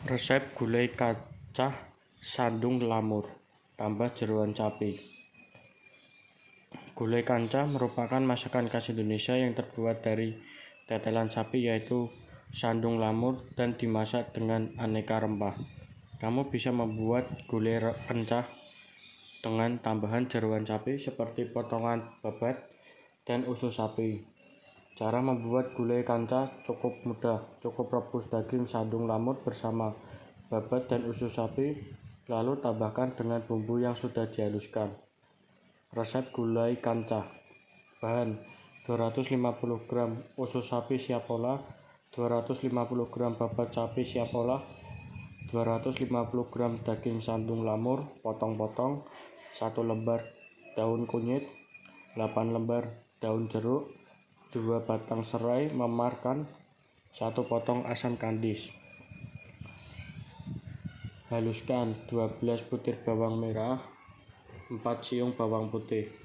Resep gulai kacang sandung lamur tambah jeroan cabai. Gulai kanca merupakan masakan khas Indonesia yang terbuat dari tetelan sapi yaitu sandung lamur dan dimasak dengan aneka rempah. Kamu bisa membuat gulai kenca dengan tambahan jeroan cabai seperti potongan babat dan usus sapi. Cara membuat gulai kanca cukup mudah, cukup rebus daging sandung lamur bersama babat dan usus sapi, lalu tambahkan dengan bumbu yang sudah dihaluskan. Resep gulai kanca Bahan 250 gram usus sapi siap olah 250 gram babat sapi siap olah 250 gram daging sandung lamur potong-potong 1 lembar daun kunyit 8 lembar daun jeruk 2 batang serai memarkan 1 potong asam kandis. Haluskan 12 butir bawang merah 4 siung bawang putih